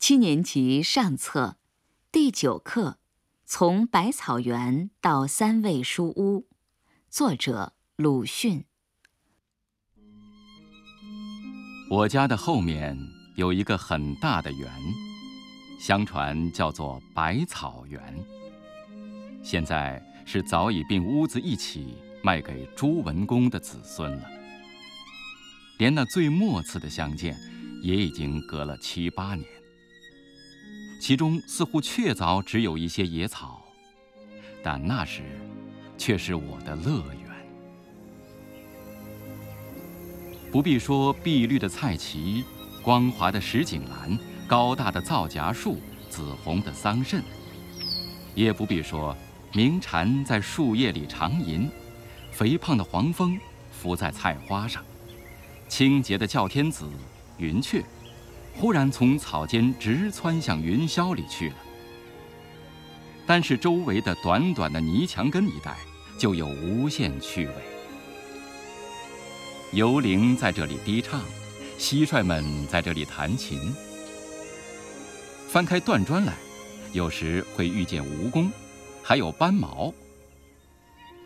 七年级上册第九课《从百草园到三味书屋》，作者鲁迅。我家的后面有一个很大的园，相传叫做百草园。现在是早已并屋子一起卖给朱文公的子孙了，连那最末次的相见，也已经隔了七八年。其中似乎确凿只有一些野草，但那时却是我的乐园。不必说碧绿的菜畦、光滑的石井栏、高大的皂荚树、紫红的桑葚，也不必说鸣蝉在树叶里长吟，肥胖的黄蜂伏在菜花上，清洁的叫天子、云雀。忽然从草间直窜向云霄里去了。单是周围的短短的泥墙根一带，就有无限趣味。游灵在这里低唱，蟋蟀们在这里弹琴。翻开断砖来，有时会遇见蜈蚣，还有斑毛。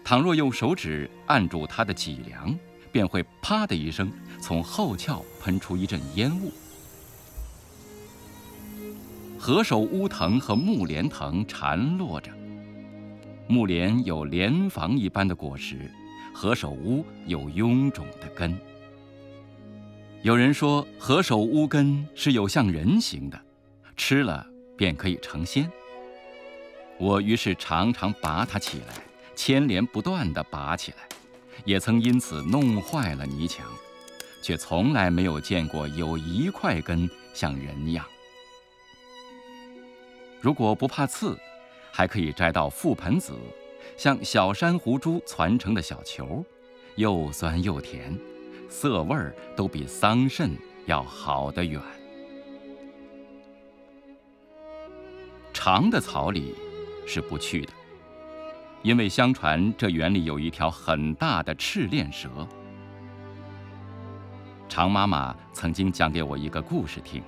倘若用手指按住它的脊梁，便会啪的一声，从后窍喷出一阵烟雾。何首乌藤和木莲藤缠络着，木莲有莲房一般的果实，何首乌有臃肿的根。有人说何首乌根是有像人形的，吃了便可以成仙。我于是常常拔它起来，牵连不断地拔起来，也曾因此弄坏了泥墙，却从来没有见过有一块根像人样。如果不怕刺，还可以摘到覆盆子，像小珊瑚珠攒成的小球，又酸又甜，色味儿都比桑葚要好得远。长的草里是不去的，因为相传这园里有一条很大的赤练蛇。常妈妈曾经讲给我一个故事听。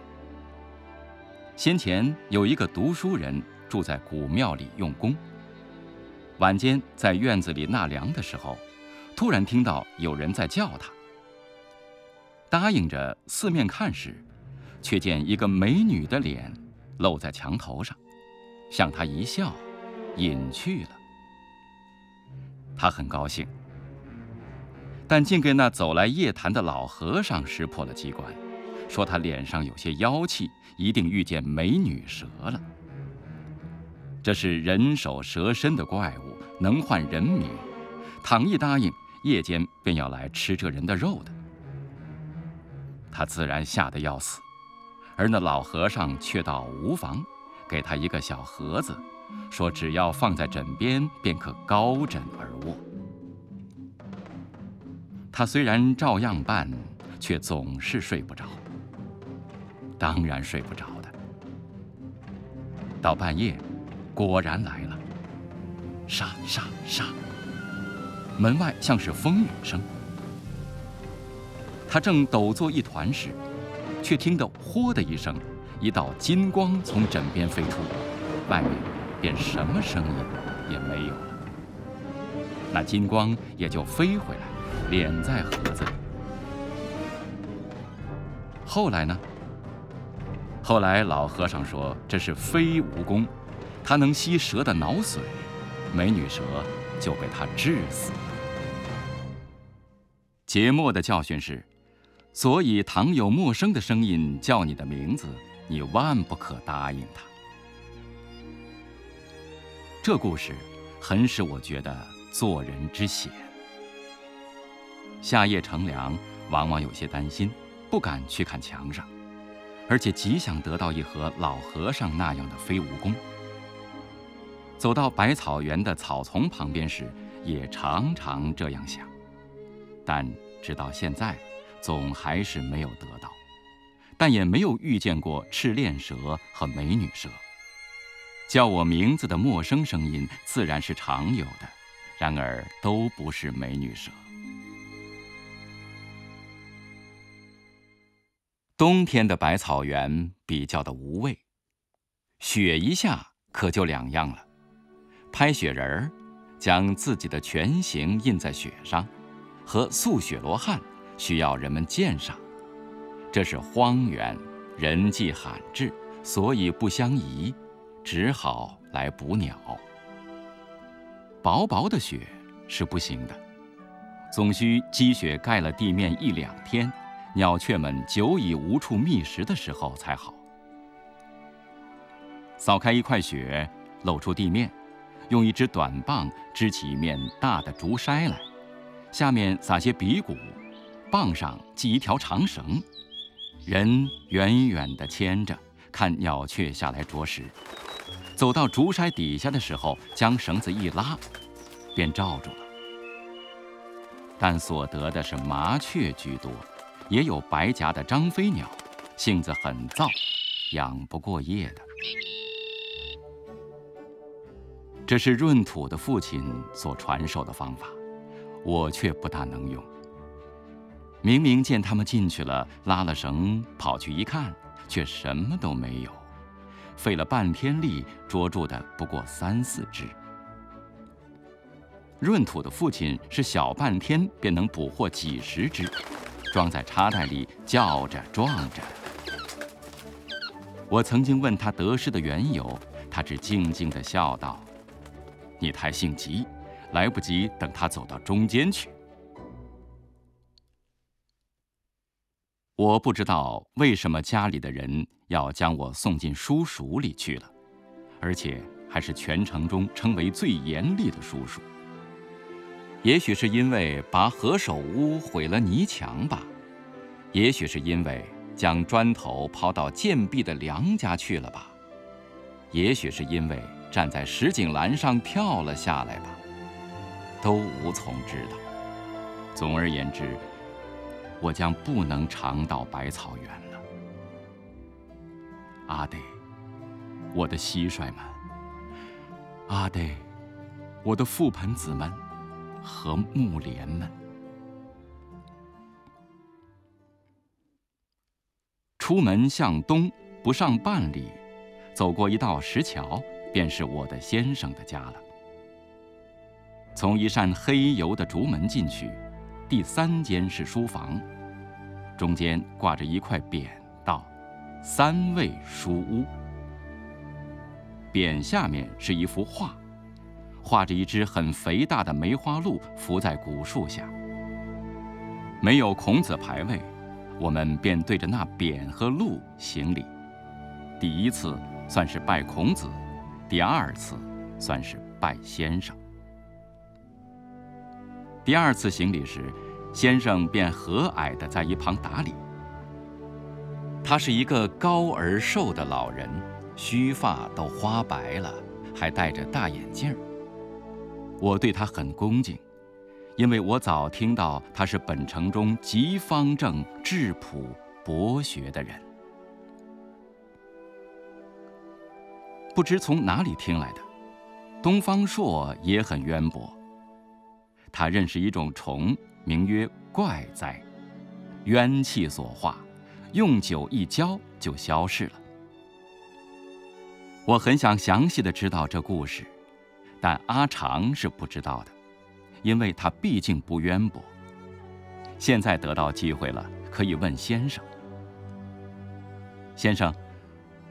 先前有一个读书人住在古庙里用功。晚间在院子里纳凉的时候，突然听到有人在叫他。答应着四面看时，却见一个美女的脸露在墙头上，向他一笑，隐去了。他很高兴，但竟给那走来夜谈的老和尚识破了机关。说他脸上有些妖气，一定遇见美女蛇了。这是人首蛇身的怪物，能唤人名。倘一答应，夜间便要来吃这人的肉的。他自然吓得要死，而那老和尚却道无妨，给他一个小盒子，说只要放在枕边，便可高枕而卧。他虽然照样办，却总是睡不着。当然睡不着的。到半夜，果然来了，沙沙沙。门外像是风雨声。他正抖作一团时，却听得“豁”的一声，一道金光从枕边飞出，外面便什么声音也没有了。那金光也就飞回来，敛在盒子里。后来呢？后来老和尚说这是飞蜈蚣，它能吸蛇的脑髓，美女蛇就被它治死了。节末的教训是：所以倘有陌生的声音叫你的名字，你万不可答应他。这故事很使我觉得做人之险。夏夜乘凉，往往有些担心，不敢去看墙上。而且极想得到一盒老和尚那样的飞蜈蚣。走到百草园的草丛旁边时，也常常这样想，但直到现在，总还是没有得到，但也没有遇见过赤练蛇和美女蛇。叫我名字的陌生声音自然是常有的，然而都不是美女蛇。冬天的百草园比较的无味，雪一下可就两样了。拍雪人儿，将自己的全形印在雪上，和塑雪罗汉需要人们鉴赏。这是荒原，人迹罕至，所以不相宜，只好来捕鸟。薄薄的雪是不行的。总需积雪盖了地面一两天，鸟雀们久已无处觅食的时候才好。扫开一块雪，露出地面，用一支短棒支起一面大的竹筛来，下面撒些鼻骨，棒上系一条长绳，人远远地牵着，看鸟雀下来啄食。走到竹筛底下的时候，将绳子一拉，便罩住了。但所得的是麻雀居多，也有白颊的张飞鸟，性子很躁，养不过夜的。这是闰土的父亲所传授的方法，我却不大能用。明明见他们进去了，拉了绳跑去一看，却什么都没有，费了半天力捉住的不过三四只。闰土的父亲是小半天便能捕获几十只，装在插袋里叫着撞着。我曾经问他得失的缘由，他只静静地笑道：“你太性急，来不及等他走到中间去。”我不知道为什么家里的人要将我送进书塾里去了，而且还是全城中称为最严厉的叔叔。也许是因为拔何首乌毁了泥墙吧，也许是因为将砖头抛到贱婢的梁家去了吧，也许是因为站在石井栏上跳了下来吧，都无从知道。总而言之，我将不能常到百草园了。阿得，我的蟋蟀们，阿得，我的覆盆子们。和木莲们，出门向东不上半里，走过一道石桥，便是我的先生的家了。从一扇黑油的竹门进去，第三间是书房，中间挂着一块匾，道：“三味书屋。”匾下面是一幅画。画着一只很肥大的梅花鹿伏在古树下。没有孔子牌位，我们便对着那匾和鹿行礼。第一次算是拜孔子，第二次算是拜先生。第二次行礼时，先生便和蔼地在一旁打理。他是一个高而瘦的老人，须发都花白了，还戴着大眼镜儿。我对他很恭敬，因为我早听到他是本城中极方正、质朴、博学的人。不知从哪里听来的，东方朔也很渊博。他认识一种虫，名曰怪哉，冤气所化，用酒一浇就消逝了。我很想详细的知道这故事。但阿长是不知道的，因为他毕竟不渊博。现在得到机会了，可以问先生。先生，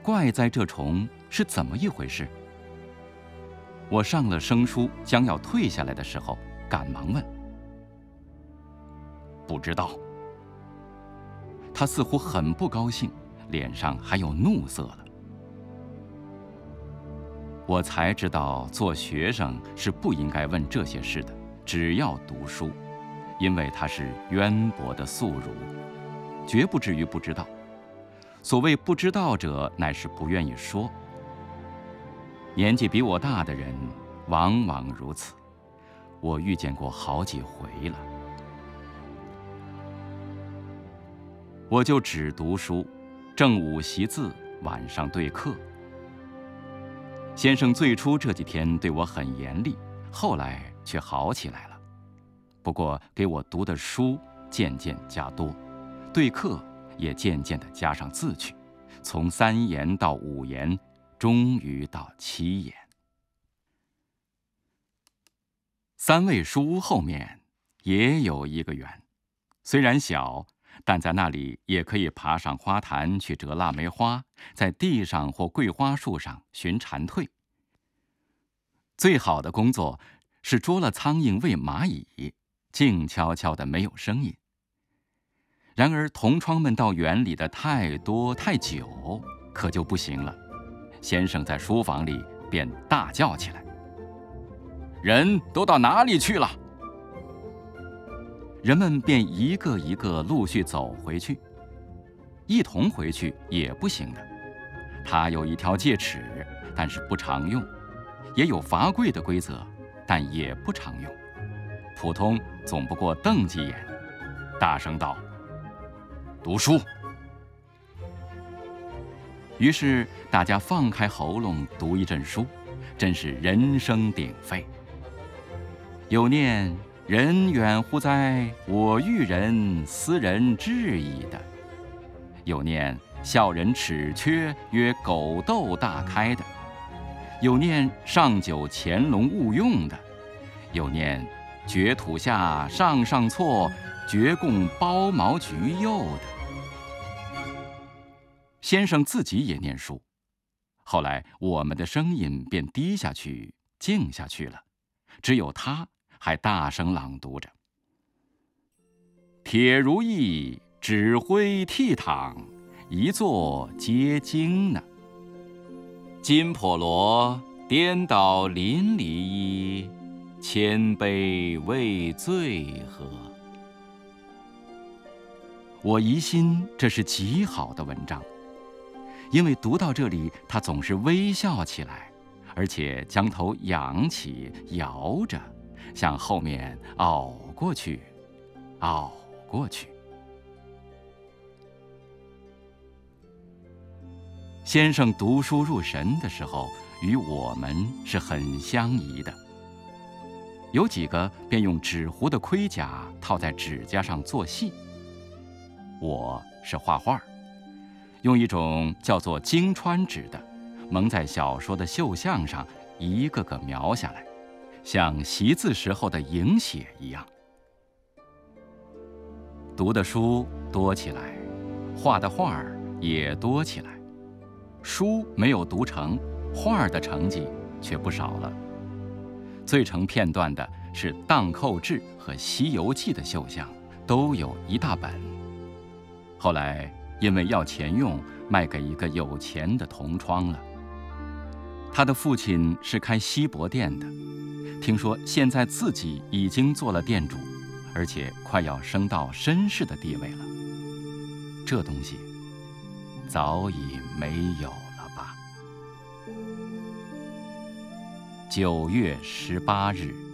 怪哉这虫是怎么一回事？我上了生书，将要退下来的时候，赶忙问。不知道。他似乎很不高兴，脸上还有怒色了。我才知道，做学生是不应该问这些事的，只要读书，因为他是渊博的素儒，绝不至于不知道。所谓不知道者，乃是不愿意说。年纪比我大的人，往往如此，我遇见过好几回了。我就只读书，正午习字，晚上对课。先生最初这几天对我很严厉，后来却好起来了。不过给我读的书渐渐加多，对课也渐渐地加上字去，从三言到五言，终于到七言。三味书屋后面也有一个园，虽然小，但在那里也可以爬上花坛去折腊梅花，在地上或桂花树上寻蝉蜕。最好的工作是捉了苍蝇喂蚂蚁，静悄悄的没有声音。然而同窗们到园里的太多太久，可就不行了。先生在书房里便大叫起来：“人都到哪里去了？”人们便一个一个陆续走回去，一同回去也不行的。他有一条戒尺，但是不常用；也有罚跪的规则，但也不常用。普通总不过瞪几眼，大声道。读书。于是大家放开喉咙读一阵书，真是人声鼎沸。有念“人远乎哉，我欲人，斯人至矣”的；有念“笑人齿缺，曰狗窦大开”的；有念“上九潜龙勿用”的；有念“绝土下上上错，绝共包毛橘柚”的。先生自己也念书，后来我们的声音便低下去、静下去了，只有他还大声朗读着：“铁如意，指挥倜傥，一座皆惊呢。金婆罗，颠倒淋漓衣，千杯未醉喝。”我疑心这是极好的文章。因为读到这里，他总是微笑起来，而且将头仰起，摇着，向后面熬过去，熬过去。先生读书入神的时候，与我们是很相宜的。有几个便用纸糊的盔甲套在指甲上做戏，我是画画。用一种叫做金川纸的，蒙在小说的绣像上，一个个描下来，像习字时候的影写一样。读的书多起来，画的画儿也多起来。书没有读成，画儿的成绩却不少了。最成片段的是《荡寇志》和《西游记》的绣像，都有一大本。后来。因为要钱用，卖给一个有钱的同窗了。他的父亲是开锡箔店的，听说现在自己已经做了店主，而且快要升到绅士的地位了。这东西早已没有了吧？九月十八日。